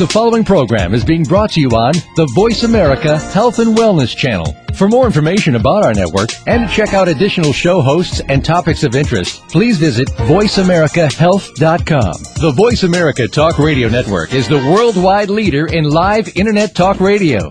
The following program is being brought to you on the Voice America Health and Wellness Channel. For more information about our network and to check out additional show hosts and topics of interest, please visit VoiceAmericaHealth.com. The Voice America Talk Radio Network is the worldwide leader in live Internet talk radio.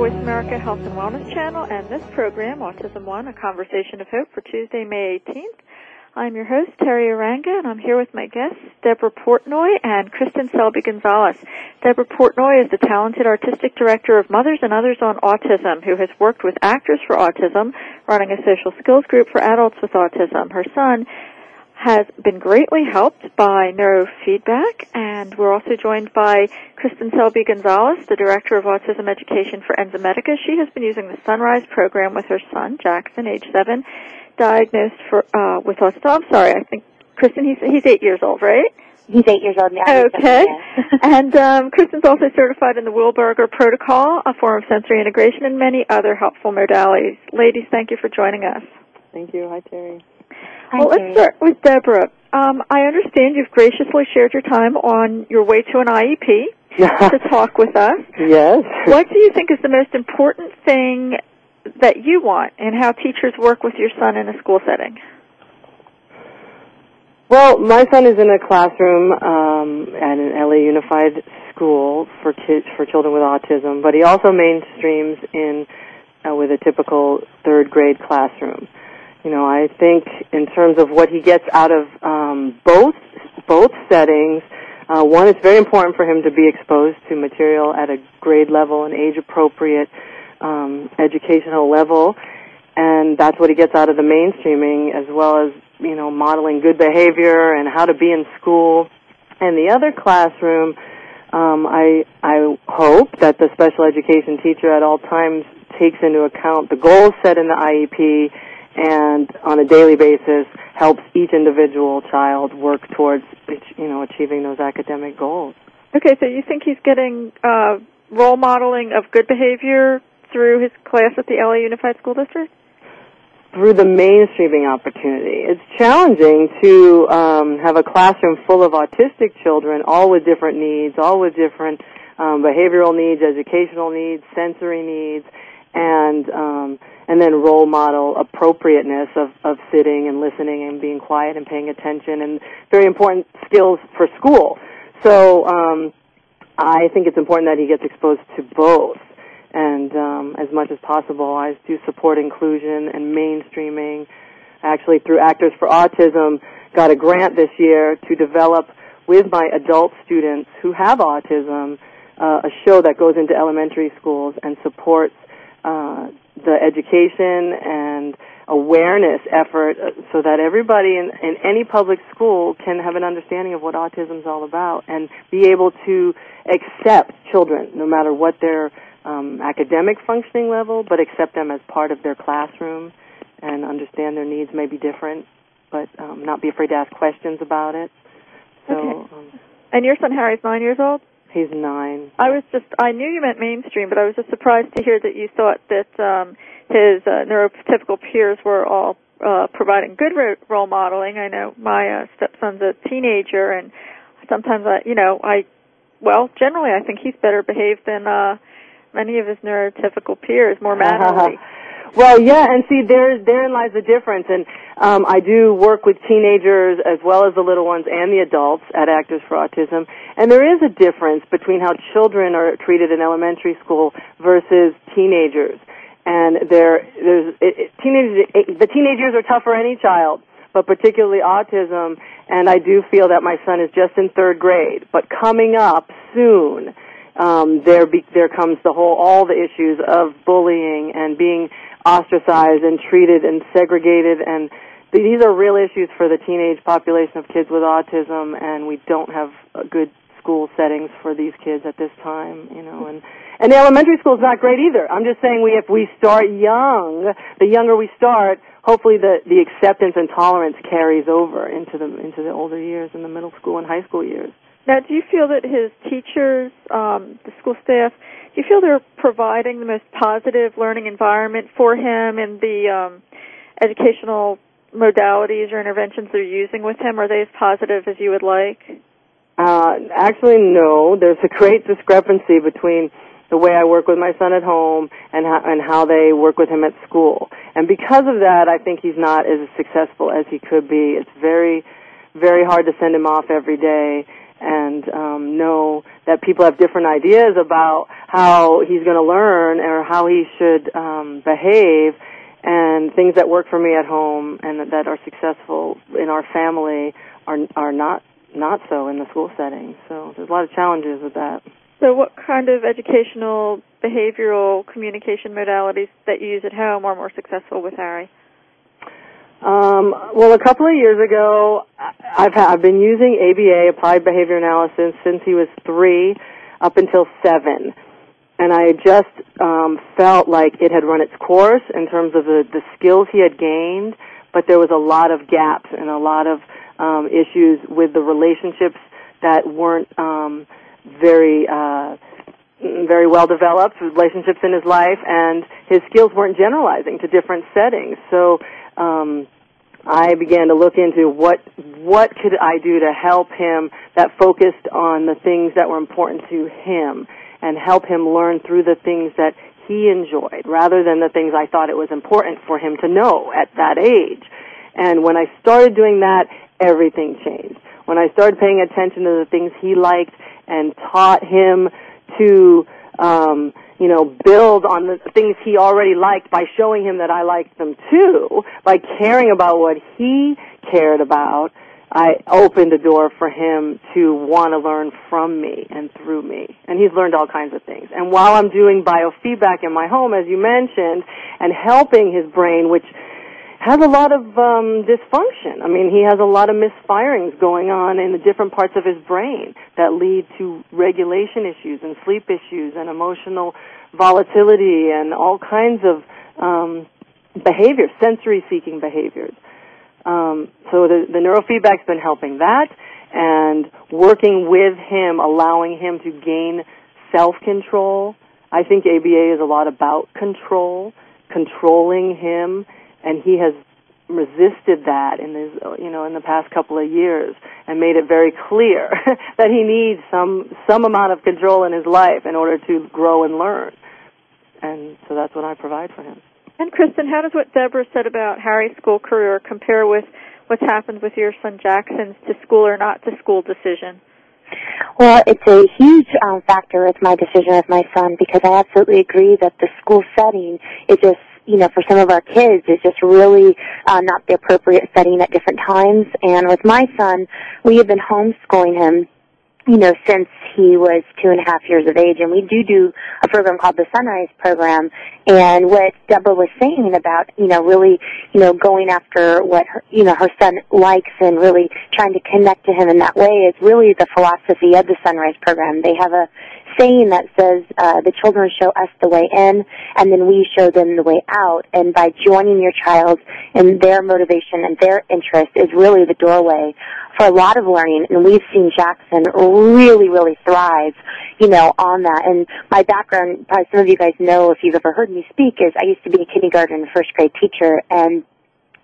Voice America Health and Wellness Channel and this program, Autism One, a conversation of hope for Tuesday, May 18th. I'm your host, Teri Arranga, and I'm here with my guests, Deborah Portnoy and Kristin Selby Gonzalez. Deborah Portnoy is the talented artistic director of Mothers and Others on Autism, who has worked with Actors for Autism, running a social skills group for adults with autism. Her son has been greatly helped by neurofeedback, and we're also joined by Kristin Selby Gonzalez, the Director of Autism Education for Enzymedica. She has been using the Son-Rise program with her son, Jackson, age seven, diagnosed for uh, with autism. I'm sorry, I think Kristin, he's he's eight years old, right? He's eight years old now. Okay. and um, Kristin's also certified in the Wilbarger Protocol, a form of sensory integration, and many other helpful modalities. Ladies, thank you for joining us. Thank you. Hi, Teri. Well, let's start with Deborah. Um, I understand you've graciously shared your time on your way to an IEP to talk with us. Yes. What do you think is the most important thing that you want and how teachers work with your son in a school setting? Well, my son is in a classroom um, at an LA Unified school for kids for children with autism, but he also mainstreams in uh, with a typical third grade classroom. You know, I think in terms of what he gets out of um, both both settings, uh, one, it's very important for him to be exposed to material at a grade level and age appropriate um, educational level, and that's what he gets out of the mainstreaming, as well as you know modeling good behavior and how to be in school. And the other classroom, um, I I hope that the special education teacher at all times takes into account the goals set in the IEP and on a daily basis helps each individual child work towards you know achieving those academic goals. Okay, so you think he's getting uh, role modeling of good behavior through his class at the LA Unified School District? Through the mainstreaming opportunity. It's challenging to um, have a classroom full of autistic children, all with different needs, all with different um, behavioral needs, educational needs, sensory needs, and um, and then role model appropriateness of, of sitting and listening and being quiet and paying attention and very important skills for school. So um, I think it's important that he gets exposed to both. And um, as much as possible, I do support inclusion and mainstreaming. Actually, through Actors for Autism, got a grant this year to develop with my adult students who have autism uh, a show that goes into elementary schools and supports uh, the education and awareness effort uh, so that everybody in, in any public school can have an understanding of what autism is all about and be able to accept children no matter what their um, academic functioning level, but accept them as part of their classroom and understand their needs may be different, but um, not be afraid to ask questions about it. So, okay. Um, and your son Harry's nine years old? He's nine. I was just, I knew you meant mainstream, but I was just surprised to hear that you thought that um, his uh, neurotypical peers were all uh, providing good role modeling. I know my uh, stepson's a teenager, and sometimes I, you know, I, well, generally I think he's better behaved than uh, many of his neurotypical peers, more mannerly. Well, yeah, and see, there therein lies the difference. And um, I do work with teenagers as well as the little ones and the adults at Actors for Autism. And there is a difference between how children are treated in elementary school versus teenagers. And there, there's it, it, teenagers. It, the teenagers are tough for any child, but particularly autism. And I do feel that my son is just in third grade, but coming up soon, um, there be, there comes the whole all the issues of bullying and being ostracized and treated and segregated and these are real issues for the teenage population of kids with autism and we don't have uh, good school settings for these kids at this time you know and and the elementary school is not great either. I'm just saying we if we start young the younger we start hopefully the the acceptance and tolerance carries over into the into the older years in the middle school and high school years now do you feel that his teachers um the school staff do you feel they're providing the most positive learning environment for him and the um educational modalities or interventions they're using with him are they as positive as you would like uh, actually, no. There's a great discrepancy between the way I work with my son at home and how, and how they work with him at school. And because of that, I think he's not as successful as he could be. It's very, very hard to send him off every day and um, know that people have different ideas about how he's going to learn or how he should um, behave and things that work for me at home and that are successful in our family are are not not so in the school setting. So there's a lot of challenges with that. So what kind of educational behavioral communication modalities that you use at home are more successful with Harry? Um, well, a couple of years ago, I've ha- I've been using ABA, Applied Behavior Analysis, since he was three up until seven, and I just um, felt like it had run its course in terms of the the skills he had gained, but there was a lot of gaps and a lot of um, issues with the relationships that weren't um, very uh, very well developed relationships in his life, and his skills weren't generalizing to different settings. So um, I began to look into what what could I do to help him that focused on the things that were important to him, and help him learn through the things that he enjoyed, rather than the things I thought it was important for him to know at that age. And when I started doing that, everything changed. When I started paying attention to the things he liked and taught him to, um, you know, build on the things he already liked by showing him that I liked them too, by caring about what he cared about, I opened a door for him to want to learn from me and through me. And he's learned all kinds of things. And while I'm doing biofeedback in my home, as you mentioned, and helping his brain, which has a lot of um, dysfunction. I mean, he has a lot of misfirings going on in the different parts of his brain that lead to regulation issues and sleep issues and emotional volatility and all kinds of um, behaviors, sensory-seeking behaviors. Um, so the, the neurofeedback's been helping that, and working with him, allowing him to gain self-control. I think ABA is a lot about control, controlling him and he has resisted that in his you know in the past couple of years and made it very clear that he needs some some amount of control in his life in order to grow and learn. And so that's what I provide for him. And Kristin how does what Deborah said about Harry's school career compare with what's happened with your son Jackson's to school or not to school decision? Well, it's a huge um, factor with my decision with my son because I absolutely agree that the school setting is just you know, for some of our kids is just really uh, not the appropriate setting at different times. And with my son, we have been homeschooling him you know, since he was two and a half years of age. And we do do a program called the Son-Rise Program. And what Deborah was saying about, you know, really, you know, going after what, her, you know, her son likes and really trying to connect to him in that way is really the philosophy of the Son-Rise Program. They have a saying that says uh, the children show us the way in, and then we show them the way out. And by joining your child in their motivation and their interest is really the doorway for a lot of learning. And we've seen Jackson really, really thrive, you know, on that. And my background, probably some of you guys know if you've ever heard me speak, is I used to be a kindergarten and first grade teacher, and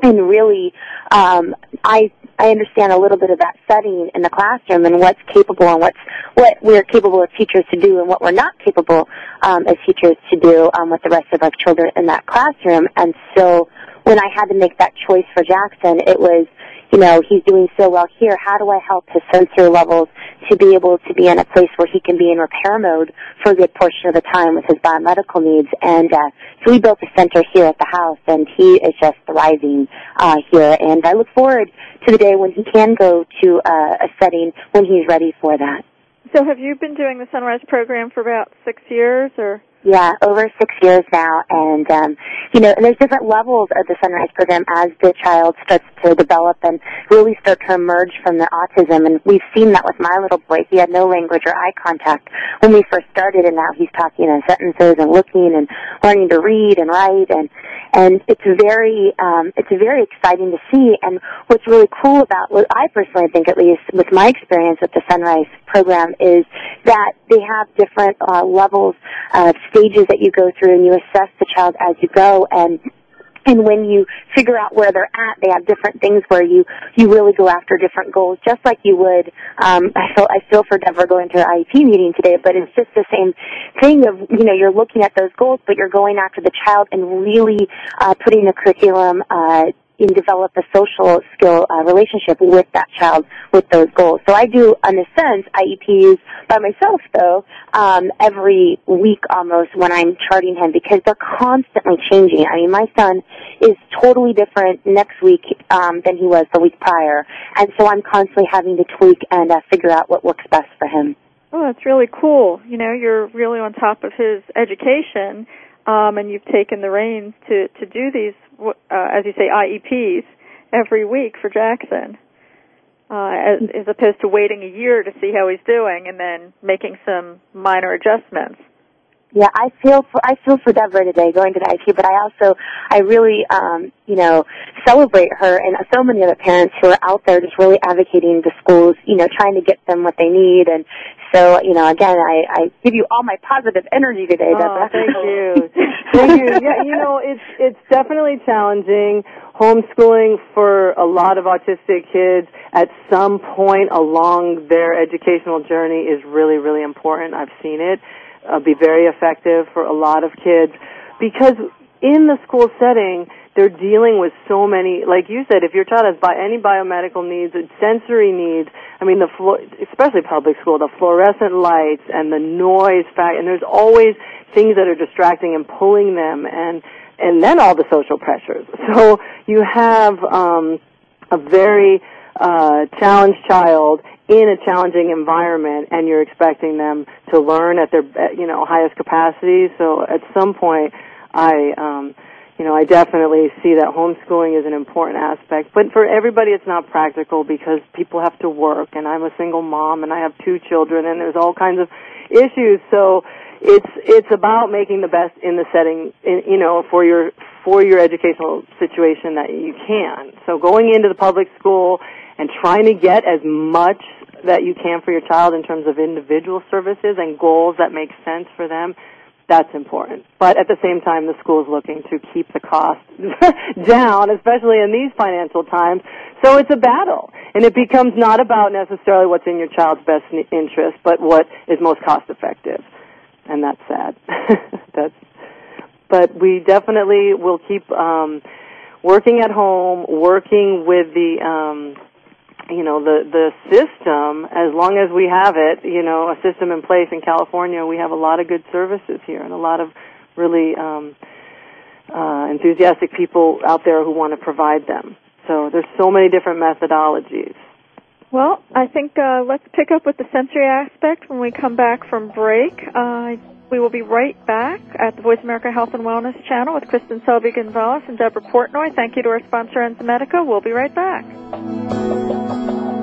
and really um i i understand a little bit of that setting in the classroom and what's capable and what's what we're capable as teachers to do and what we're not capable um as teachers to do um with the rest of our children in that classroom. And so when i had to make that choice for jackson it was you know, he's doing so well here. How do I help his sensor levels to be able to be in a place where he can be in repair mode for a good portion of the time with his biomedical needs? And uh, so we built a center here at the house, and he is just thriving uh, here. And I look forward to the day when he can go to uh, a setting when he's ready for that. So, have you been doing the Son-Rise program for about six years, or? Yeah, over six years now, and um, you know, and there's different levels of the Son-Rise program as the child starts to develop and really start to emerge from their autism. And we've seen that with my little boy. He had no language or eye contact when we first started, and now he's talking in sentences and looking and learning to read and write, and and it's very um, it's very exciting to see. And what's really cool about what I personally think, at least with my experience with the Son-Rise program, is that they have different uh, levels of stages that you go through and you assess the child as you go and and when you figure out where they're at, they have different things where you you really go after different goals, just like you would. Um, I feel I feel for Deborah going to her IEP meeting today, but it's just the same thing of you know you're looking at those goals, but you're going after the child and really uh, putting the curriculum uh, and develop a social skill uh, relationship with that child with those goals. So I do, in a sense, IEPs by myself though, um, every week almost when I'm charting him because they're constantly changing. I mean, my son is totally different next week um, than he was the week prior, and so I'm constantly having to tweak and uh, figure out what works best for him. Oh, that's really cool. You know, you're really on top of his education um, and you've taken the reins to to do these, uh, as you say, IEPs every week for Jackson, uh, as, as opposed to waiting a year to see how he's doing and then making some minor adjustments. Yeah, I feel for I feel for Deborah today going to the IEP, but I also I really um, you know celebrate her and so many other parents who are out there just really advocating the schools, you know, trying to get them what they need and so, you know, again, I, I give you all my positive energy today, oh, Deborah. thank you. thank you. Yeah, you know, it's it's definitely challenging. Homeschooling for a lot of autistic kids at some point along their educational journey is really, really important. I've seen it uh, be very effective for a lot of kids because in the school setting, they're dealing with so many, like you said, if your child has bi- any biomedical needs, sensory needs, I mean, the flo- especially public school, the fluorescent lights and the noise fact, and there's always things that are distracting and pulling them, and and then all the social pressures. So you have um, a very uh, challenged child in a challenging environment, and you're expecting them to learn at their you know highest capacity. So at some point, I um, you know, I definitely see that homeschooling is an important aspect. But for everybody, it's not practical because people have to work, and I'm a single mom, and I have two children, and there's all kinds of issues. So it's it's about making the best in the setting, in, you know, for your for your educational situation that you can. So going into the public school and trying to get as much that you can for your child in terms of individual services and goals that make sense for them that's important. But at the same time, the school is looking to keep the cost down, especially in these financial times. So it's a battle. And it becomes not about necessarily what's in your child's best interest, but what is most cost effective. And that's sad. that's, but we definitely will keep, um, working at home, working with the, um, you know the the system as long as we have it you know a system in place in California we have a lot of good services here and a lot of really um uh enthusiastic people out there who want to provide them so there's so many different methodologies well i think uh let's pick up with the sensory aspect when we come back from break uh we will be right back at the Voice America Health and Wellness channel with Kristin Selby Gonzalez and Deborah Portnoy. Thank you to our sponsor, Enzymedica. We'll be right back.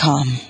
com.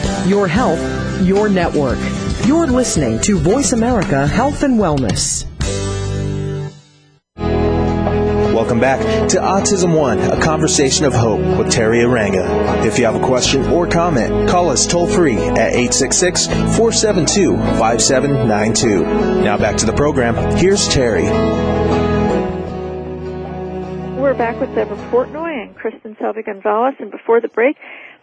your health, your network. You're listening to Voice America Health and Wellness. Welcome back to Autism One, a conversation of hope with Teri Arranga. If you have a question or comment, call us toll free at 866 472 5792. Now back to the program. Here's Teri. We're back with Deborah Portnoy and Kristin Selby Gonzalez, and before the break,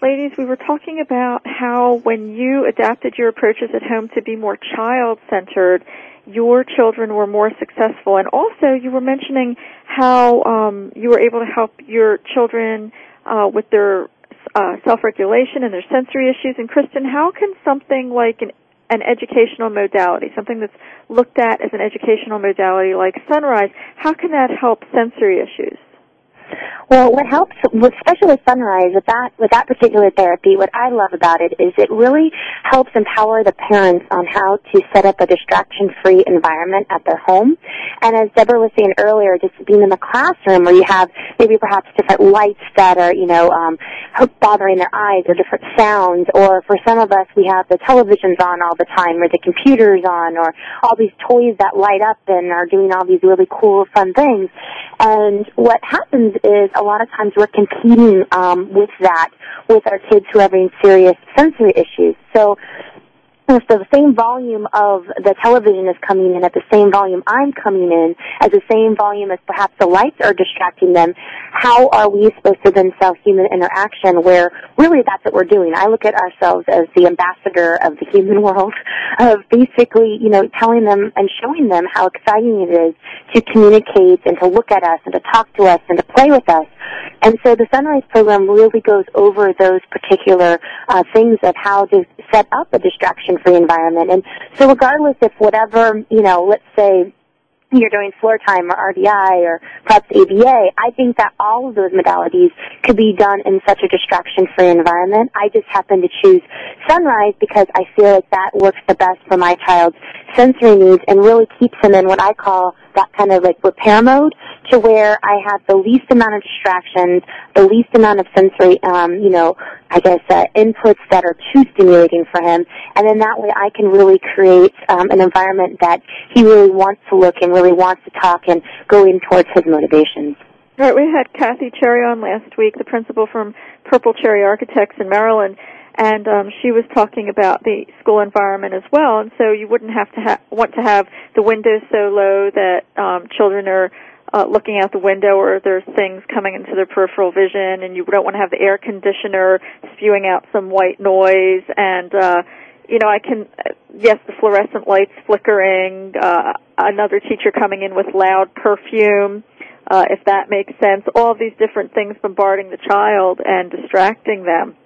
ladies, we were talking about how when you adapted your approaches at home to be more child centered, your children were more successful. And also, you were mentioning how um, you were able to help your children uh, with their uh, self-regulation and their sensory issues. And Kristin, how can something like an an educational modality, something that's looked at as an educational modality like Son-Rise, how can that help sensory issues? Well, what helps, especially with Son-Rise, with that with that particular therapy, what I love about it is it really helps empower the parents on how to set up a distraction-free environment at their home. And as Deborah was saying earlier, just being in the classroom where you have maybe perhaps different lights that are, you know, um, bothering their eyes, or different sounds, or for some of us, we have the televisions on all the time, or the computers on, or all these toys that light up and are doing all these really cool, fun things. And what happens is a lot of times we're competing um, with that with our kids who are having serious sensory issues. So if the same volume of the television is coming in at the same volume I'm coming in, at the same volume as perhaps the lights are distracting them, how are we supposed to then sell human interaction where really that's what we're doing? I look at ourselves as the ambassador of the human world of basically, you know, telling them and showing them how exciting it is to communicate and to look at us and to talk to us and to play with us. And so the Son-Rise program really goes over those particular uh, things of how to set up a distraction-free environment. And so regardless if whatever, you know, let's say you're doing floor time or RDI or perhaps ABA, I think that all of those modalities could be done in such a distraction-free environment. I just happen to choose Son-Rise because I feel like that works the best for my child's sensory needs and really keeps him in what I call that kind of like repair mode to where I have the least amount of distractions, the least amount of sensory, um, you know, I guess, uh, inputs that are too stimulating for him. And then that way I can really create um, an environment that he really wants to look and really wants to talk and go in towards his motivations. Right, we had Kathy Cherry on last week, the principal from Purple Cherry Architects in Maryland, and um, she was talking about the school environment as well. And so you wouldn't have to ha- want to have the windows so low that um, children are uh, looking out the window or there's things coming into their peripheral vision and you don't want to have the air conditioner spewing out some white noise. And uh you know I can yes the fluorescent lights flickering uh another teacher coming in with loud perfume uh if that makes sense. All these different things bombarding the child and distracting them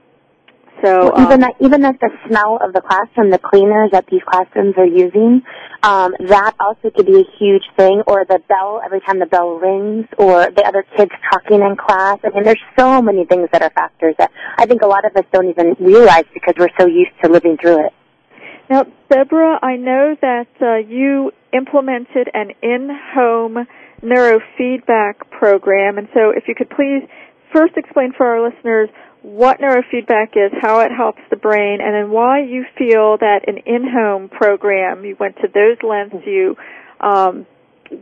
so well, even um, that, even like the smell of the classroom, the cleaners that these classrooms are using, um, that also could be a huge thing. Or the bell every time the bell rings, or the other kids talking in class. I mean, there's so many things that are factors that I think a lot of us don't even realize because we're so used to living through it. Now, Deborah, I know that uh, you implemented an in-home neurofeedback program, and so if you could please first explain for our listeners what neurofeedback is, how it helps the brain, and then why you feel that an in-home program, you went to those lengths, you um,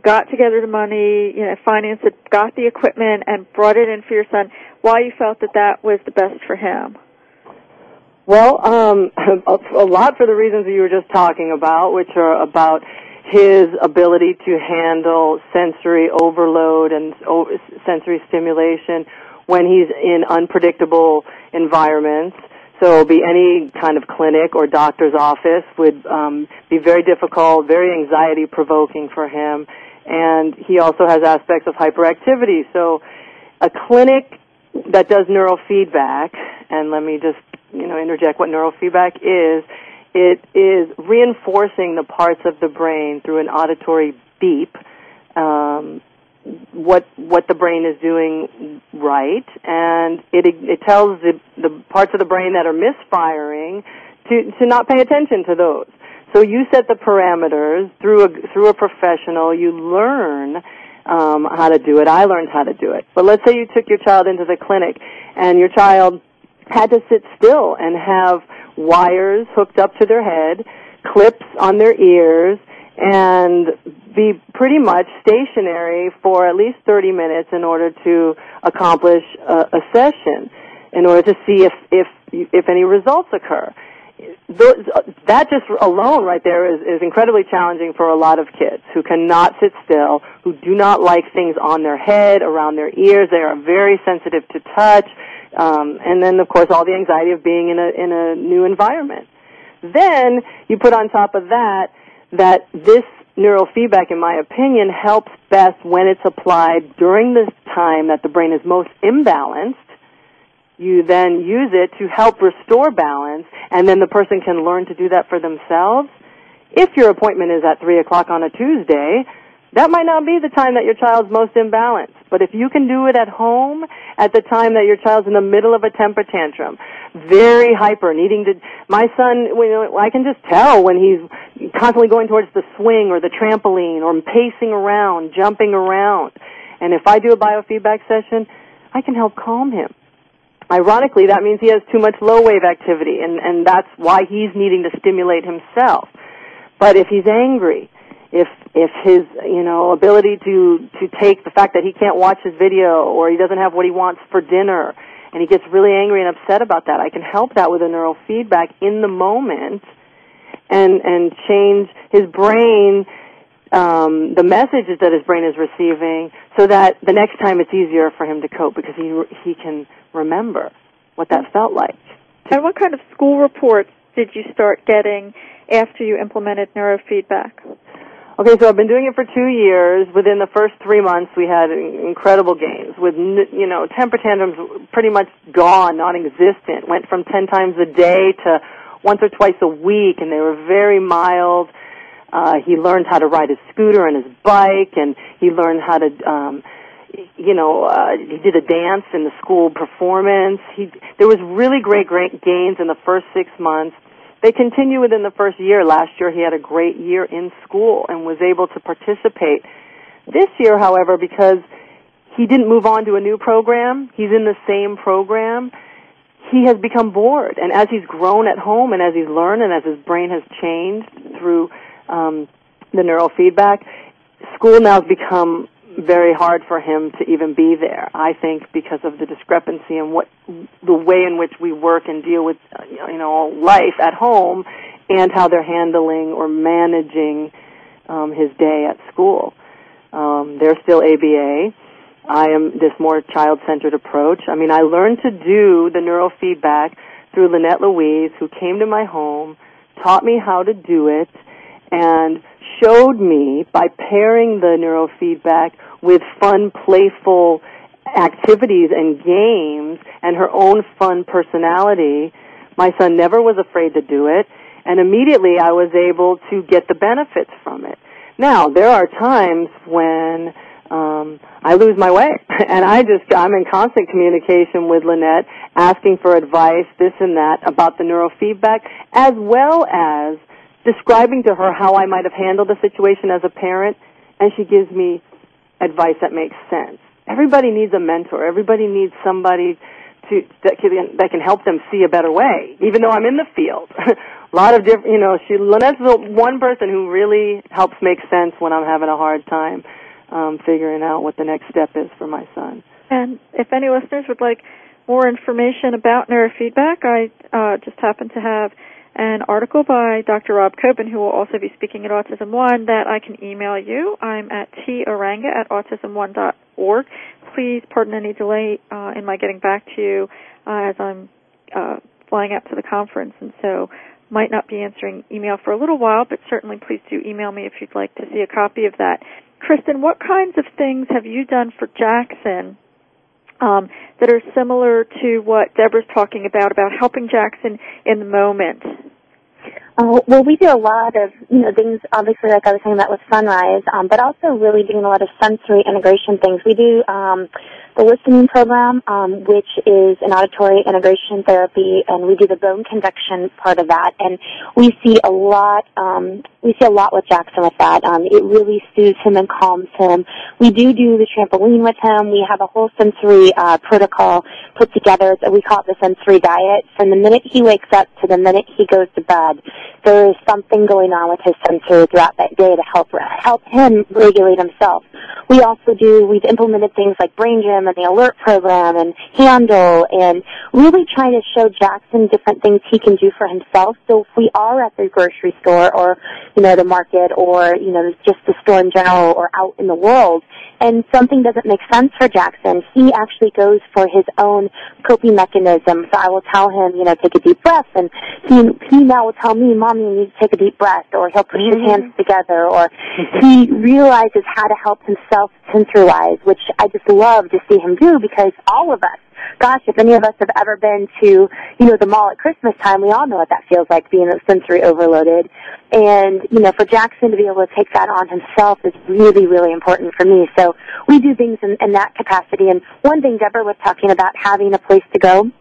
got together the money, you know, financed it, got the equipment, and brought it in for your son, why you felt that that was the best for him. Well, um, a lot for the reasons that you were just talking about, which are about his ability to handle sensory overload and sensory stimulation when he's in unpredictable environments. So be any kind of clinic or doctor's office would um, be very difficult, very anxiety provoking for him. And he also has aspects of hyperactivity. So a clinic that does neurofeedback, and let me just, you know, interject what neurofeedback is, it is reinforcing the parts of the brain through an auditory beep um, what what the brain is doing right, and it it tells the the parts of the brain that are misfiring to to not pay attention to those. So you set the parameters through a through a professional. You learn um, how to do it. I learned how to do it. But let's say you took your child into the clinic, and your child had to sit still and have wires hooked up to their head, clips on their ears, and be pretty much stationary for at least 30 minutes in order to accomplish a, a session, in order to see if, if, if any results occur. Those, that just alone right there is, is incredibly challenging for a lot of kids who cannot sit still, who do not like things on their head, around their ears. They are very sensitive to touch, um, and then of course all the anxiety of being in a in a new environment. Then you put on top of that that this neurofeedback, in my opinion, helps best when it's applied during the time that the brain is most imbalanced. You then use it to help restore balance, and then the person can learn to do that for themselves. If your appointment is at 3 o'clock on a Tuesday, that might not be the time that your child's most imbalanced. But if you can do it at home at the time that your child's in the middle of a temper tantrum, very hyper, needing to, my son, you know, I can just tell when he's constantly going towards the swing or the trampoline or pacing around, jumping around. And if I do a biofeedback session, I can help calm him. Ironically, that means he has too much low wave activity and, and that's why he's needing to stimulate himself. But if he's angry, if if his you know ability to to take the fact that he can't watch his video or he doesn't have what he wants for dinner and he gets really angry and upset about that i can help that with a neurofeedback in the moment and and change his brain um, the messages that his brain is receiving so that the next time it's easier for him to cope because he he can remember what that felt like. And what kind of school reports did you start getting after you implemented neurofeedback Okay, so I've been doing it for two years. Within the first three months, we had incredible gains with, you know, temper tantrums pretty much gone, non-existent. Went from 10 times a day to once or twice a week, and they were very mild. Uh, he learned how to ride his scooter and his bike, and he learned how to, um, you know, uh, he did a dance in the school performance. He, there was really great, great gains in the first six months they continue within the first year. Last year he had a great year in school and was able to participate. This year, however, because he didn't move on to a new program, he's in the same program, he has become bored. And as he's grown at home and as he's learned and as his brain has changed through um, the neurofeedback, school now has become very hard for him to even be there. I think because of the discrepancy in what the way in which we work and deal with you know life at home and how they're handling or managing um, his day at school. Um, they're still ABA. I am this more child-centered approach. I mean, I learned to do the neurofeedback through Lynette Louise, who came to my home, taught me how to do it, and showed me by pairing the neurofeedback with fun, playful activities and games and her own fun personality. My son never was afraid to do it, and immediately I was able to get the benefits from it. Now, there are times when um, I lose my way, and I just I'm in constant communication with Lynette, asking for advice, this and that about the neurofeedback, as well as describing to her how I might have handled the situation as a parent, and she gives me advice that makes sense. Everybody needs a mentor. Everybody needs somebody to that can that can help them see a better way. Even though I'm in the field, a lot of different. You know, she Lynette's the one person who really helps make sense when I'm having a hard time um, figuring out what the next step is for my son. And if any listeners would like more information about neurofeedback, I uh, just happen to have an article by Dr. Rob Coben, who will also be speaking at Autism One, that I can email you. I'm at toranga at autism1.org. Please pardon any delay uh, in my getting back to you uh, as I'm uh, flying out to the conference, and so might not be answering email for a little while, but certainly please do email me if you'd like to see a copy of that. Kristin, what kinds of things have you done for Jackson um, that are similar to what Deborah's talking about, about helping Jackson in the moment? Uh, well, we do a lot of, you know, things, obviously, like I was saying about with Son-Rise, um, but also really doing a lot of sensory integration things. We do um, the listening program, um, which is an auditory integration therapy, and we do the bone conduction part of that. And we see a lot, um, we see a lot with Jackson with that. Um, it really soothes him and calms him. We do do the trampoline with him. We have a whole sensory uh, protocol put together. We call it the sensory diet. From the minute he wakes up to the minute he goes to bed, there is something going on with his sensory throughout that day to help help him regulate himself. We also do. We've implemented things like brain gym and the alert program and handle and really trying to show Jackson different things he can do for himself. So if we are at the grocery store or, you know, the market or, you know, just the store in general or out in the world and something doesn't make sense for Jackson, he actually goes for his own coping mechanism. So I will tell him, you know, take a deep breath and he, he now will tell me, mommy, you need to take a deep breath or he'll put his mm-hmm. hands together or he realizes how to help himself sensory-wise, which I just love to see him do because all of us, gosh, if any of us have ever been to, you know, the mall at Christmas time, we all know what that feels like being sensory overloaded. And, you know, for Jackson to be able to take that on himself is really, really important for me. So we do things in, in that capacity. And one thing Deborah was talking about having a place to go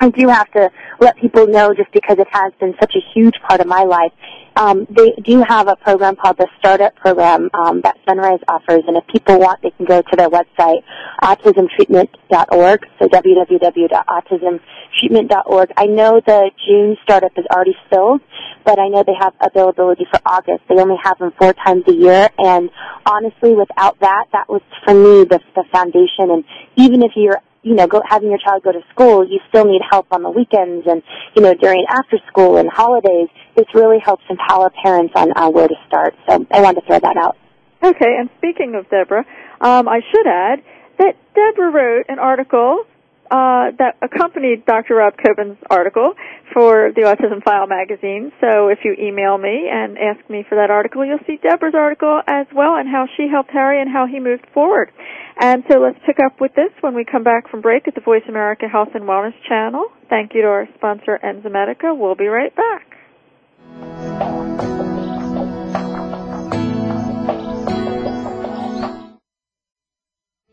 I do have to let people know just because it has been such a huge part of my life. Um, they do have a program called the Startup Program um, that Son-Rise offers, and if people want, they can go to their website, autismtreatment.org, so www.autismtreatment.org. I know the June startup is already filled, but I know they have availability for August. They only have them four times a year, and honestly, without that, that was for me the, the foundation. And even if you're you know, go, having your child go to school, you still need help on the weekends and, you know, during after school and holidays. This really helps empower parents on uh, where to start. So I wanted to throw that out. Okay, and speaking of Deborah, um, I should add that Deborah wrote an article uh, that accompanied Dr. Rob Coben's article for the Autism File magazine. So if you email me and ask me for that article, you'll see Deborah's article as well and how she helped Harry and how he moved forward. And so let's pick up with this when we come back from break at the Voice America Health and Wellness channel. Thank you to our sponsor, Enzymedica. We'll be right back.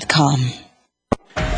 Newsroom.com.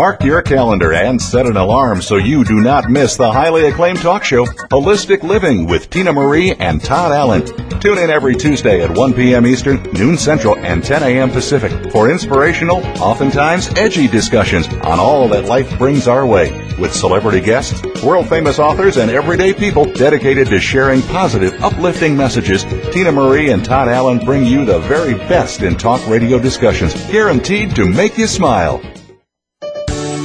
Mark your calendar and set an alarm so you do not miss the highly acclaimed talk show, Holistic Living with Tina Marie and Todd Allen. Tune in every Tuesday at 1 p.m. Eastern, noon Central, and 10 a.m. Pacific for inspirational, oftentimes edgy discussions on all that life brings our way with celebrity guests, world famous authors, and everyday people dedicated to sharing positive, uplifting messages. Tina Marie and Todd Allen bring you the very best in talk radio discussions, guaranteed to make you smile.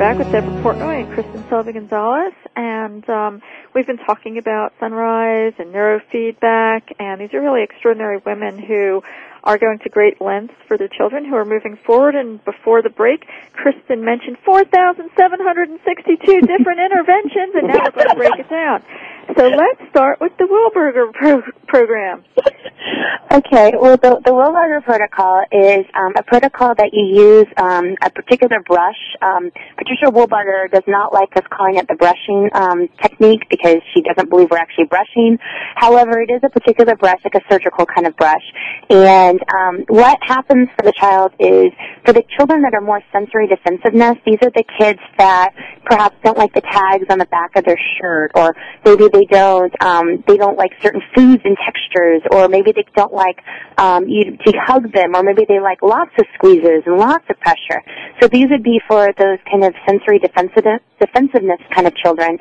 Back with Deborah Portnoy and Kristin Selby Gonzalez, and um, we've been talking about Son-Rise and neurofeedback, and these are really extraordinary women who are going to great lengths for their children who are moving forward. And before the break, Kristin mentioned 4,762 different interventions, and now we're going to break it down. So let's start with the Wilbarger pro- program. Okay, well, the, the Wilbarger protocol is um, a protocol that you use um, a particular brush. Um, Patricia Wilbarger does not like us calling it the brushing um, technique because she doesn't believe we're actually brushing. However, it is a particular brush, like a surgical kind of brush. And um, what happens for the child is, for the children that are more sensory defensiveness, these are the kids that perhaps don't like the tags on the back of their shirt, or maybe they don't um, they don't like certain foods and textures, or maybe they don't like um, you to hug them, or maybe they like lots of squeezes and lots of pressure. So these would be for those kind of sensory defensiveness, defensiveness kind of children.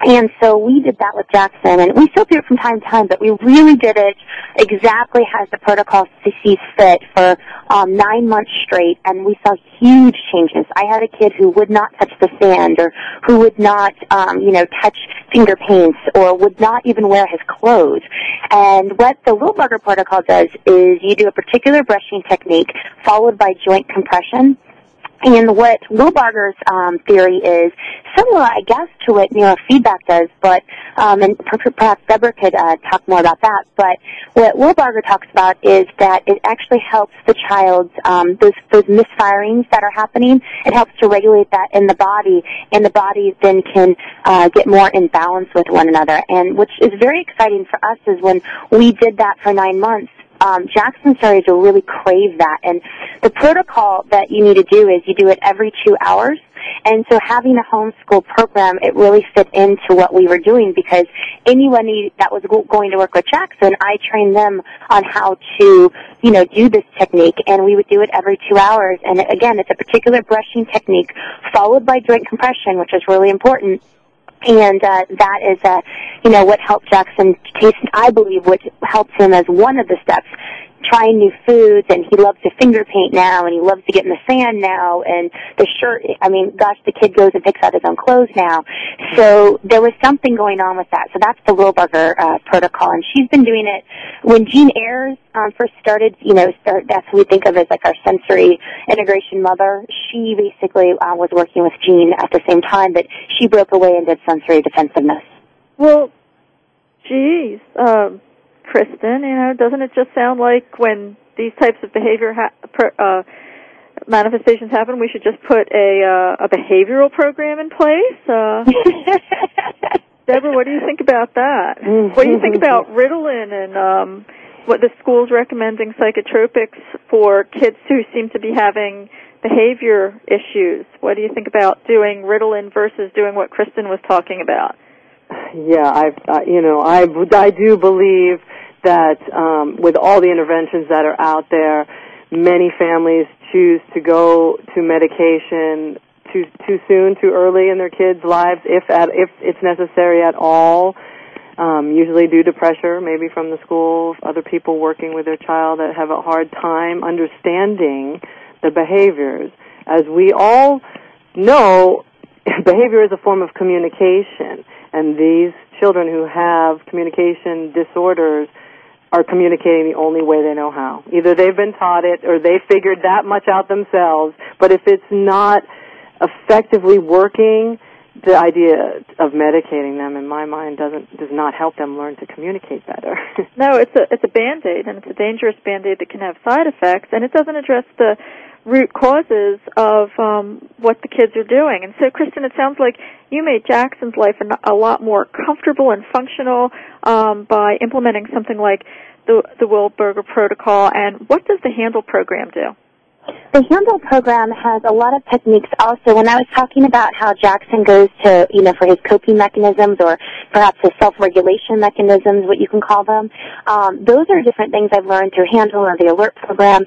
And so we did that with Jackson, and we still do it from time to time, but we really did it exactly as the protocol sees fit for um, nine months straight, and we saw huge changes. I had a kid who would not touch the sand, or who would not, um, you know, touch finger paints, or would not even wear his clothes. And what the Wilbarger protocol does is you do a particular brushing technique followed by joint compression. And what Wilbarger's um, theory is similar, I guess, to what neurofeedback does, but um, and perhaps Deborah could uh, talk more about that. But what Wilbarger talks about is that it actually helps the child's um, those those misfirings that are happening. It helps to regulate that in the body, and the body then can uh, get more in balance with one another. And which is very exciting for us is when we did that for nine months um, Jackson started to really crave that. And the protocol that you need to do is you do it every two hours. And so having a homeschool program, it really fit into what we were doing because anyone that was going to work with Jackson, I trained them on how to, you know, do this technique and we would do it every two hours. And again, it's a particular brushing technique followed by joint compression, which is really important and uh, that is, uh, you know, what helped Jackson taste. I believe what helps him as one of the steps trying new foods and he loves to finger paint now and he loves to get in the sand now and the shirt I mean gosh the kid goes and picks out his own clothes now. So there was something going on with that. So that's the Wilbarger uh, protocol and she's been doing it. When Jean Ayers um, first started you know start, that's what we think of as like our sensory integration mother she basically uh, was working with Jean at the same time but she broke away and did sensory defensiveness. Well geez um Kristin, you know, doesn't it just sound like when these types of behavior ha- per, uh, manifestations happen, we should just put a uh, a behavioral program in place. Uh, Deborah, what do you think about that? What do you think about Ritalin and um, what the school's recommending psychotropics for kids who seem to be having behavior issues? What do you think about doing Ritalin versus doing what Kristin was talking about? Yeah, I, uh, you know, I, I do believe that um, with all the interventions that are out there, many families choose to go to medication too too soon, too early in their kids' lives, if at, if it's necessary at all. Um, usually due to pressure, maybe from the school, other people working with their child that have a hard time understanding the behaviors. As we all know, behavior is a form of communication, and these children who have communication disorders are communicating the only way they know how. Either they've been taught it or they figured that much out themselves, but if it's not effectively working, the idea of medicating them in my mind doesn't does not help them learn to communicate better. no, it's a it's a band-aid and it's a dangerous band-aid that can have side effects and it doesn't address the root causes of um what the kids are doing. And so Kristin, it sounds like you made Jackson's life a, lot more comfortable and functional um by implementing something like the the Wilbarger protocol and what does the handle program do? The Handle program has a lot of techniques also. When I was talking about how Jackson goes to, you know, for his coping mechanisms or perhaps his self-regulation mechanisms, what you can call them, um, those are different things I've learned through Handle or the Alert program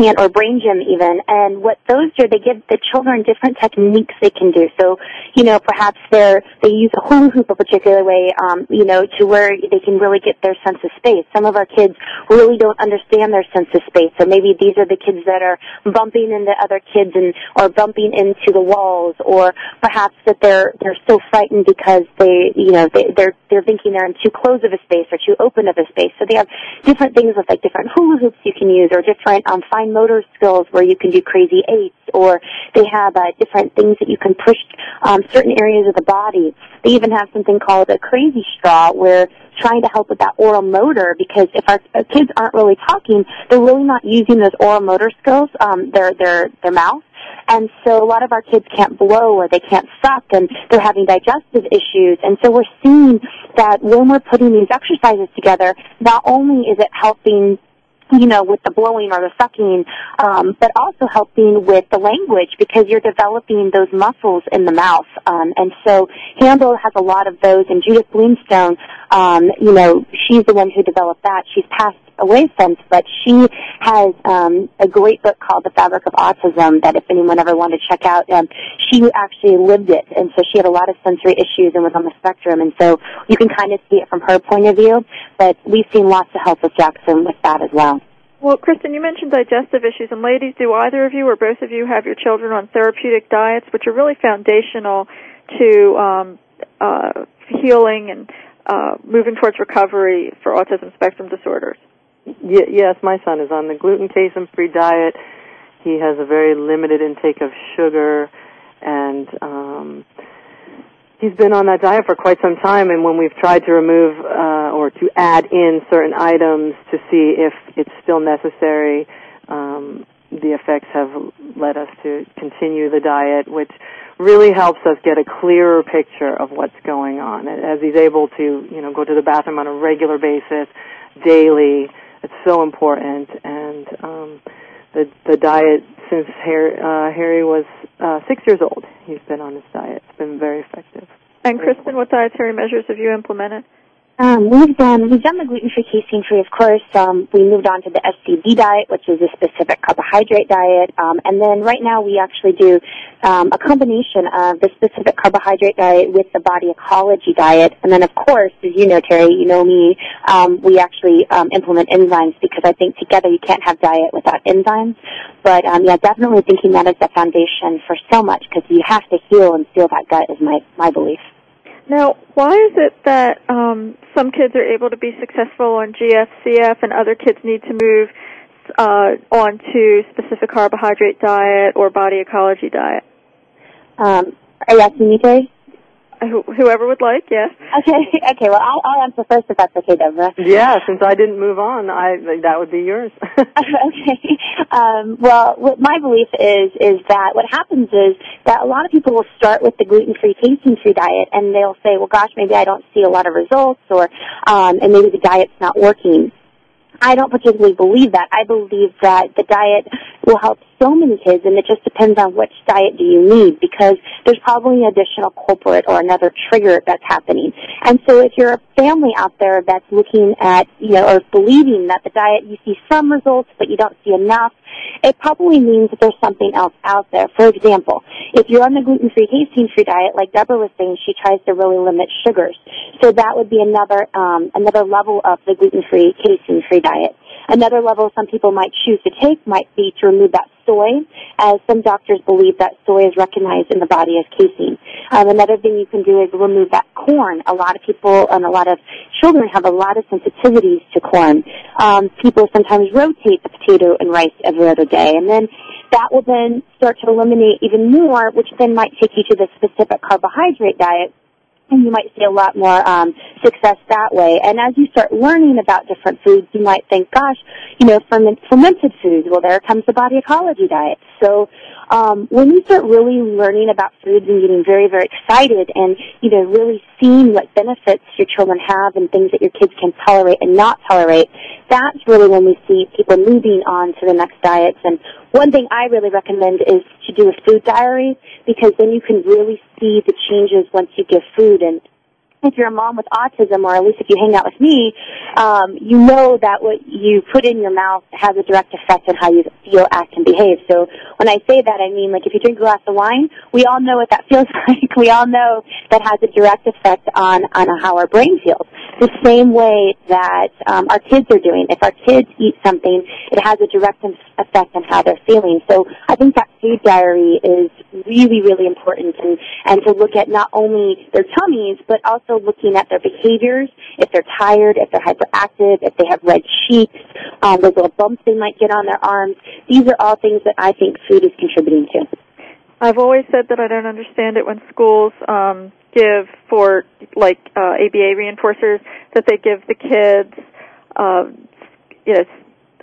it or brain gym even. And what those do, they give the children different techniques they can do. So, you know, perhaps they're, they use a hula hoop a particular way, um, you know, to where they can really get their sense of space. Some of our kids really don't understand their sense of space. So maybe these are the kids that are bumping into other kids and, or bumping into the walls or perhaps that they're, they're so frightened because they, you know, they, they're, they're thinking they're in too close of a space or too open of a space. So they have different things with like different hula hoops you can use or different, um, fine motor skills where you can do crazy eights, or they have uh, different things that you can push um, certain areas of the body. They even have something called a crazy straw, where trying to help with that oral motor because if our, our kids aren't really talking, they're really not using those oral motor skills, um, their their their mouth. And so a lot of our kids can't blow or they can't suck and they're having digestive issues. And so we're seeing that when we're putting these exercises together, not only is it helping you know, with the blowing or the sucking, um, but also helping with the language because you're developing those muscles in the mouth. Um, and so Handle has a lot of those, and Judith Bluestone, um, you know, she's the one who developed that. She's passed away since, but she has um, a great book called The Fabric of Autism that if anyone ever wanted to check out, um, she actually lived it, and so she had a lot of sensory issues and was on the spectrum, and so you can kind of see it from her point of view, but we've seen lots of help with Jackson with that as well. Well, Kristin, you mentioned digestive issues, and ladies, do either of you or both of you have your children on therapeutic diets, which are really foundational to um, uh, healing and uh, moving towards recovery for autism spectrum disorders? Y- yes, my son is on the gluten casein free diet. He has a very limited intake of sugar, and um, he's been on that diet for quite some time. And when we've tried to remove uh, or to add in certain items to see if it's still necessary, um, the effects have led us to continue the diet, which really helps us get a clearer picture of what's going on. As he's able to, you know, go to the bathroom on a regular basis, daily, it's so important. And um, the the diet since Harry, uh, Harry was uh, six years old, he's been on this diet. It's been very effective. And Kristin, what dietary measures have you implemented? Um, we've done we've done the gluten-free, casein-free, of course. Um, we moved on to the SCD diet, which is a specific carbohydrate diet, um, and then right now we actually do um, a combination of the specific carbohydrate diet with the body ecology diet, and then of course, as you know, Teri, you know me, um, we actually um, implement enzymes because I think together you can't have diet without enzymes. But um, yeah, definitely thinking that is the foundation for so much because you have to heal and seal that gut is my my belief. Now, why is it that um, some kids are able to be successful on GFCF and other kids need to move uh, on to specific carbohydrate diet or body ecology diet? Um, are you asking me, Teri? whoever would like, yes. Okay, okay. Well, I'll, I'll answer first if that's okay, Deborah. Yeah, since I didn't move on, I that would be yours. okay. Um, well, what my belief is is that what happens is that a lot of people will start with the gluten-free, casein-free diet, and they'll say, "Well, gosh, maybe I don't see a lot of results, or um, and maybe the diet's not working." I don't particularly believe that. I believe that the diet will help so many kids, and it just depends on which diet do you need because there's probably an additional culprit or another trigger that's happening. And so if you're a family out there that's looking at, you know, or believing that the diet, you see some results, but you don't see enough, it probably means that there's something else out there. For example, if you're on the gluten-free, casein-free diet, like Deborah was saying, she tries to really limit sugars. So that would be another um, another level of the gluten-free, casein-free diet. Another level some people might choose to take might be to remove that soy, as some doctors believe that soy is recognized in the body as casein. Um, another thing you can do is remove that corn. A lot of people and a lot of children have a lot of sensitivities to corn. Um, people sometimes rotate the potato and rice every other day, and then that will then start to eliminate even more, which then might take you to the specific carbohydrate diet and you might see a lot more um, success that way. And as you start learning about different foods, you might think, gosh, you know, ferment, fermented foods, well, there comes the body ecology diet. So um, when you start really learning about foods and getting very, very excited and, you know, really seeing what benefits your children have and things that your kids can tolerate and not tolerate, that's really when we see people moving on to the next diets. And one thing I really recommend is to do a food diary because then you can really see the changes once you give food and if you're a mom with autism, or at least if you hang out with me, um, you know that what you put in your mouth has a direct effect on how you feel, act, and behave. So when I say that, I mean like if you drink a glass of wine, we all know what that feels like. we all know that has a direct effect on on how our brain feels. The same way that um, our kids are doing. If our kids eat something, it has a direct effect on how they're feeling. So I think that food diary is really, really important, and and to look at not only their tummies but also looking at their behaviors, if they're tired, if they're hyperactive, if they have red cheeks, um, those little bumps they might get on their arms. These are all things that I think food is contributing to. I've always said that I don't understand it when schools um, give for like uh, ABA reinforcers that they give the kids. Uh, you know,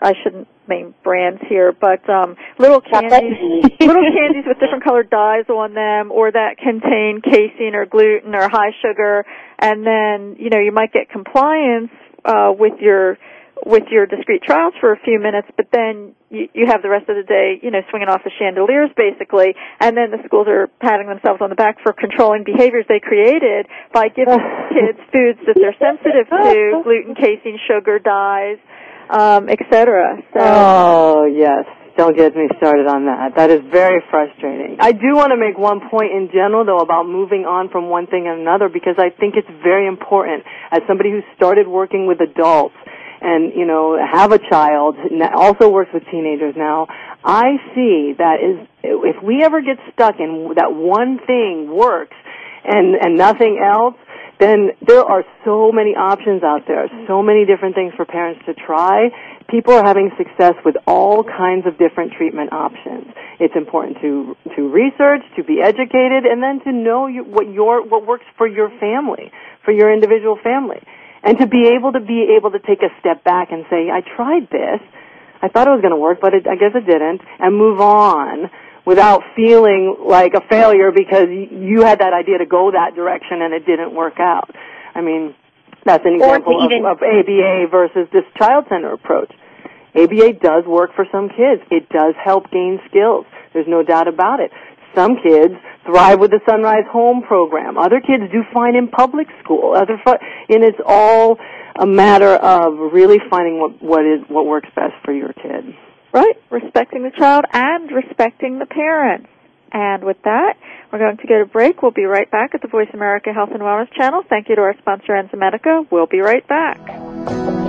I shouldn't name brands here, but um, little candies, little candies with different colored dyes on them, or that contain casein or gluten or high sugar, and then you know you might get compliance uh, with your with your discrete trials for a few minutes, but then you, you have the rest of the day, you know, swinging off the chandeliers basically, and then the schools are patting themselves on the back for controlling behaviors they created by giving kids foods that they're sensitive to, gluten, casein, sugar, dyes, um, etc. So. Oh yes, don't get me started on that. That is very frustrating. I do want to make one point in general though about moving on from one thing and another because I think it's very important as somebody who started working with adults and you know have a child also works with teenagers now i see that is if we ever get stuck in that one thing works and and nothing else then there are so many options out there, so many different things for parents to try. People are having success with all kinds of different treatment options. It's important to to research, to be educated, and then to know you, what your what works for your family, for your individual family, and to be able to be able to take a step back and say, I tried this. I thought it was going to work, but it, I guess it didn't, and move on without feeling like a failure because you had that idea to go that direction and it didn't work out. I mean, that's an example of, of ABA versus this child center approach. ABA does work for some kids. It does help gain skills. There's no doubt about it. Some kids thrive with the Son-Rise Home program. Other kids do fine in public school. Other, and it's all a matter of really finding what, what is what works best for your kid. Right, respecting the child and respecting the parents. And with that, we're going to go to break. We'll be right back at the Voice America Health and Wellness channel. Thank you to our sponsor, Enzymedica. We'll be right back.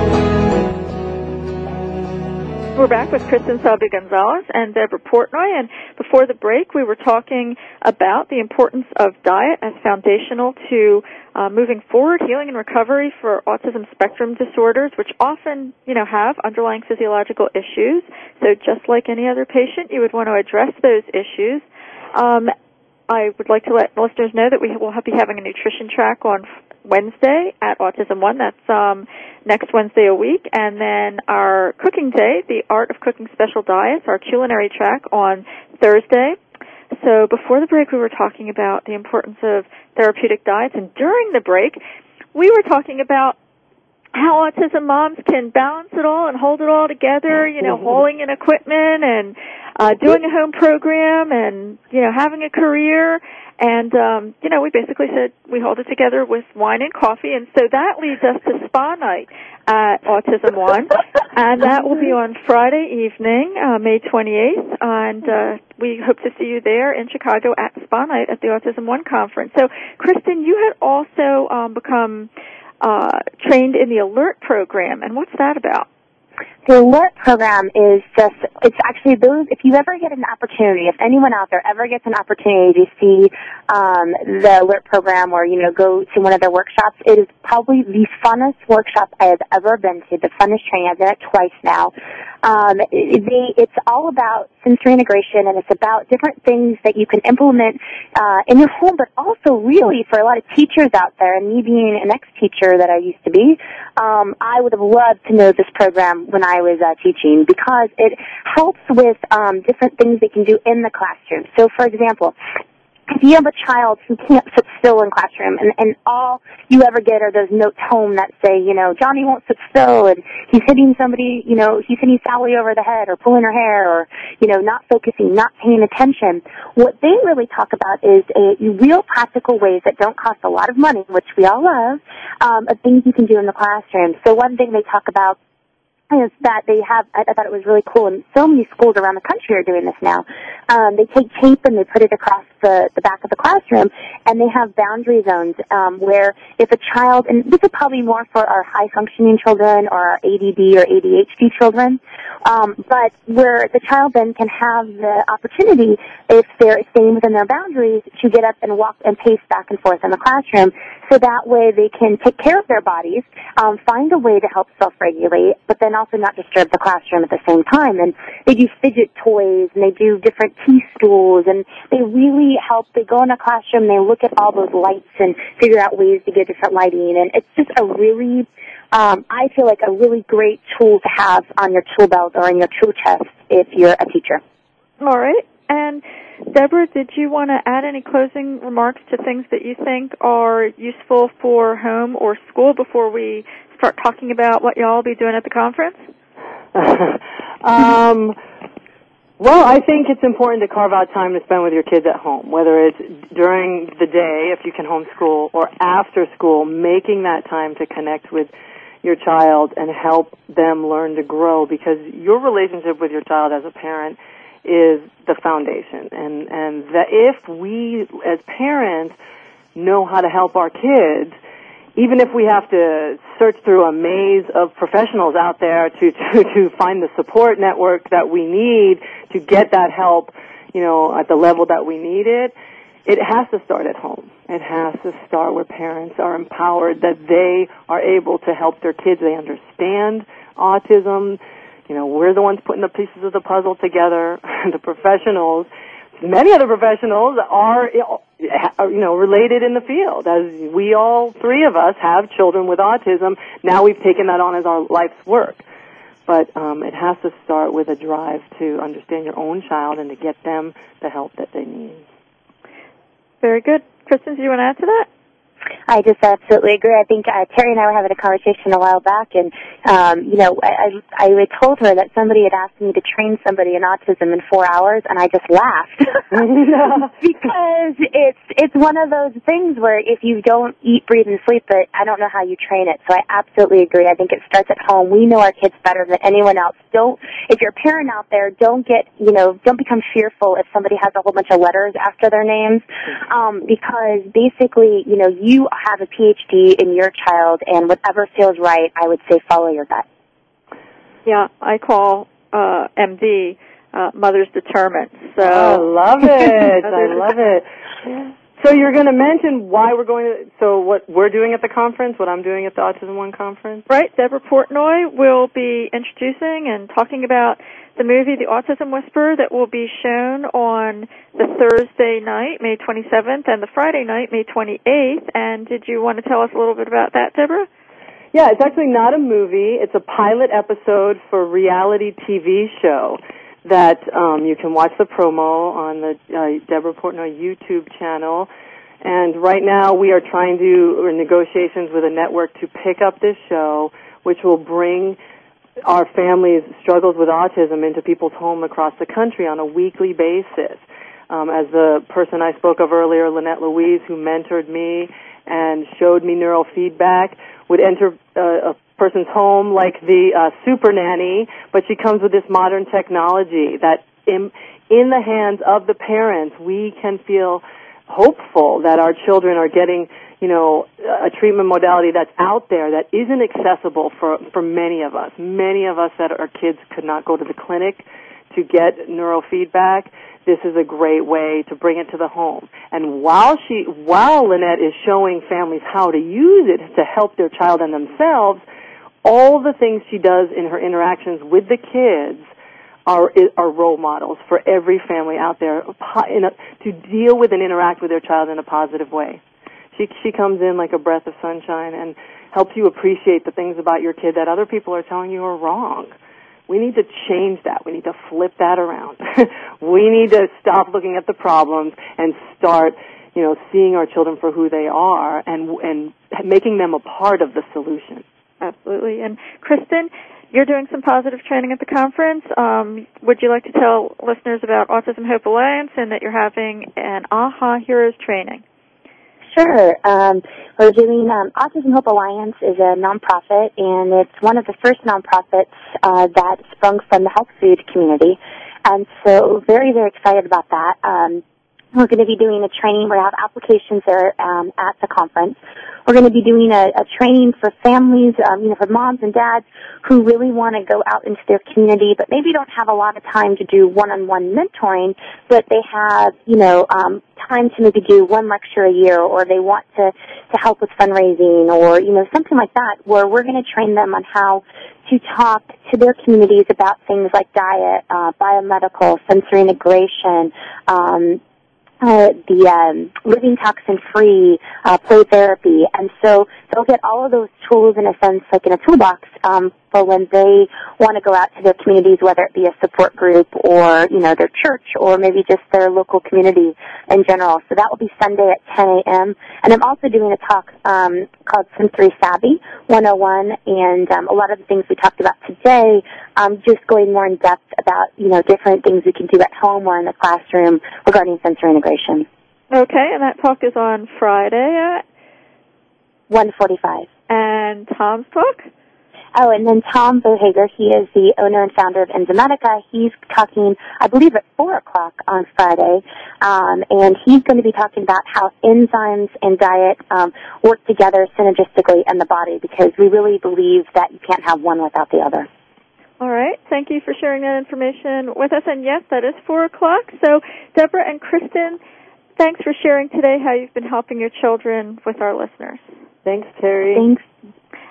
We're back with Kristin Selby Gonzalez and Deborah Portnoy, and before the break, we were talking about the importance of diet as foundational to uh, moving forward, healing and recovery for autism spectrum disorders, which often, you know, have underlying physiological issues. So, just like any other patient, you would want to address those issues. Um, I would like to let listeners know that we will be having a nutrition track on Wednesday at Autism One. That's um, next Wednesday a week, and then our cooking day, the Art of Cooking Special Diets, our culinary track on Thursday. So before the break, we were talking about the importance of therapeutic diets, and during the break, we were talking about how autism moms can balance it all and hold it all together, you know, hauling in equipment and uh, doing a home program and, you know, having a career. And, um, you know, we basically said we hold it together with wine and coffee. And so that leads us to spa night at Autism One. and that will be on Friday evening, uh, May 28th. And, uh, we hope to see you there in Chicago at spa night at the Autism One conference. So, Kristen, you had also, um, become, uh, trained in the alert program. And what's that about? The alert program is just, it's actually those, if you ever get an opportunity, if anyone out there ever gets an opportunity to see um, the alert program or, you know, go to one of their workshops, it is probably the funnest workshop I have ever been to, the funnest training. I've done it twice now. Um, they, it's all about sensory integration and it's about different things that you can implement uh, in your home, but also really for a lot of teachers out there, and me being an ex-teacher that I used to be, um, I would have loved to know this program when I was uh, teaching because it helps with um, different things they can do in the classroom. So, for example, if you have a child who can't sit still in classroom and, and all you ever get are those notes home that say, you know, Johnny won't sit still and he's hitting somebody, you know, he's hitting Sally over the head or pulling her hair or, you know, not focusing, not paying attention. What they really talk about is a real practical ways that don't cost a lot of money, which we all love, um, of things you can do in the classroom. So one thing they talk about is that they have, I, I thought it was really cool, and so many schools around the country are doing this now. Um, they take tape and they put it across the, the back of the classroom, and they have boundary zones um, where if a child, and this is probably more for our high functioning children or our ADD or ADHD children, um, but where the child then can have the opportunity, if they're staying within their boundaries, to get up and walk and pace back and forth in the classroom, so that way they can take care of their bodies, um, find a way to help self-regulate, but then also not disturb the classroom at the same time. And they do fidget toys and they do different tea stools and they really help. They go in a classroom, they look at all those lights and figure out ways to get different lighting. And it's just a really, um, I feel like a really great tool to have on your tool belt or in your tool chest if you're a teacher. All right. And Deborah, did you want to add any closing remarks to things that you think are useful for home or school before we start talking about what y'all be doing at the conference? um, well, I think it's important to carve out time to spend with your kids at home, whether it's during the day, if you can homeschool, or after school, making that time to connect with your child and help them learn to grow because your relationship with your child as a parent is the foundation. And, and that if we as parents know how to help our kids, even if we have to search through a maze of professionals out there to, to, to find the support network that we need to get that help, you know, at the level that we need it, it has to start at home. It has to start where parents are empowered that they are able to help their kids. They understand autism. You know, we're the ones putting the pieces of the puzzle together. the professionals many of the professionals are, you know, related in the field. As we all three of us have children with autism, now we've taken that on as our life's work. But um, it has to start with a drive to understand your own child and to get them the help that they need. Very good. Kristin, do you want to add to that? I just absolutely agree. I think uh, Teri and I were having a conversation a while back, and um, you know, I, I I told her that somebody had asked me to train somebody in autism in four hours, and I just laughed because it's it's one of those things where if you don't eat, breathe, and sleep but I don't know how you train it. So I absolutely agree. I think it starts at home. We know our kids better than anyone else. Don't if you're a parent out there, don't get you know, don't become fearful if somebody has a whole bunch of letters after their names, um, because basically, you know, you you have a PhD in your child and whatever feels right, I would say follow your gut. Yeah, I call uh, MD uh, Mother's Determined. So I love it. I love it. So you're going to mention why we're going to, so what we're doing at the conference, what I'm doing at the Autism One conference? Right. Deborah Portnoy will be introducing and talking about the movie The Autism Whisperer that will be shown on the Thursday night, May 27th, and the Friday night, May 28th. And did you want to tell us a little bit about that, Deborah? Yeah, it's actually not a movie. It's a pilot episode for a reality TV show that um, you can watch the promo on the uh, Deborah Portnoy YouTube channel. And right now we are trying to, we're in negotiations with a network to pick up this show, which will bring our families' struggles with autism into people's home across the country on a weekly basis. Um, as the person I spoke of earlier, Lynette Louise, who mentored me and showed me neurofeedback, would enter uh, a person's home like the uh, super nanny, but she comes with this modern technology that in, in the hands of the parents, we can feel hopeful that our children are getting you know, a treatment modality that's out there that isn't accessible for, for many of us. Many of us that our kids could not go to the clinic to get neurofeedback. This is a great way to bring it to the home. And while she, while Lynette is showing families how to use it to help their child and themselves, all the things she does in her interactions with the kids are are role models for every family out there a, to deal with and interact with their child in a positive way. She she comes in like a breath of sunshine and helps you appreciate the things about your kid that other people are telling you are wrong. We need to change that. We need to flip that around. we need to stop looking at the problems and start, you know, seeing our children for who they are and and making them a part of the solution. Absolutely. And Kristin, you're doing some positive training at the conference. Um, would you like to tell listeners about Autism Hope Alliance and that you're having an AHA Heroes training? Sure. Um, we're doing um, Autism Hope Alliance is a nonprofit, and it's one of the first nonprofits uh, that sprung from the health food community. And so, very, very excited about that. Um, we're going to be doing a training. We have applications there um, at the conference. We're going to be doing a, a training for families, um, you know, for moms and dads who really want to go out into their community, but maybe don't have a lot of time to do one-on-one mentoring, but they have, you know, um, time to maybe do one lecture a year, or they want to to help with fundraising, or you know, something like that. Where we're going to train them on how to talk to their communities about things like diet, uh, biomedical, sensory integration. Um, uh, the um, living toxin free uh, play therapy, and so they'll get all of those tools in a sense, like in a toolbox, um, for when they want to go out to their communities, whether it be a support group or you know their church or maybe just their local community in general. So that will be Sunday at 10 a.m. And I'm also doing a talk um, called Sensory Savvy 101, and um, a lot of the things we talked about today, um, just going more in depth about you know different things we can do at home or in the classroom regarding sensory integration. Okay, and that talk is on Friday at 1:45. And Tom's talk? Oh, and then Tom Bohager, he is the owner and founder of Enzymedica. He's talking, I believe, at 4 o'clock on Friday, um, and he's going to be talking about how enzymes and diet um, work together synergistically in the body because we really believe that you can't have one without the other. All right. Thank you for sharing that information with us. And yes, that is 4 o'clock. So, Deborah and Kristin, thanks for sharing today how you've been helping your children with our listeners. Thanks, Teri. Thanks.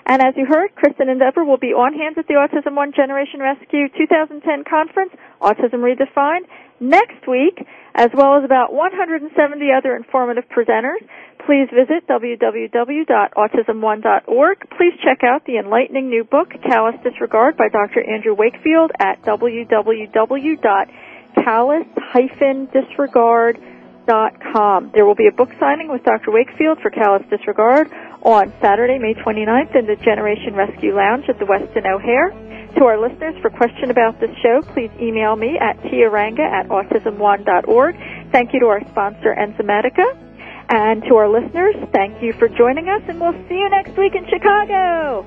And as you heard, Kristin and Deborah will be on hand at the Autism One Generation Rescue 2010 conference, Autism Redefined, next week, as well as about 170 other informative presenters. Please visit www.autismone.org. Please check out the enlightening new book, Callous Disregard by Dr. Andrew Wakefield at www.callous-disregard.com. There will be a book signing with Dr. Wakefield for Callous Disregard on Saturday, May 29th in the Generation Rescue Lounge at the Westin O'Hare. To our listeners, for question about this show, please email me at tiaranga at autismone.org. Thank you to our sponsor, Enzymedica. And to our listeners, thank you for joining us, and we'll see you next week in Chicago.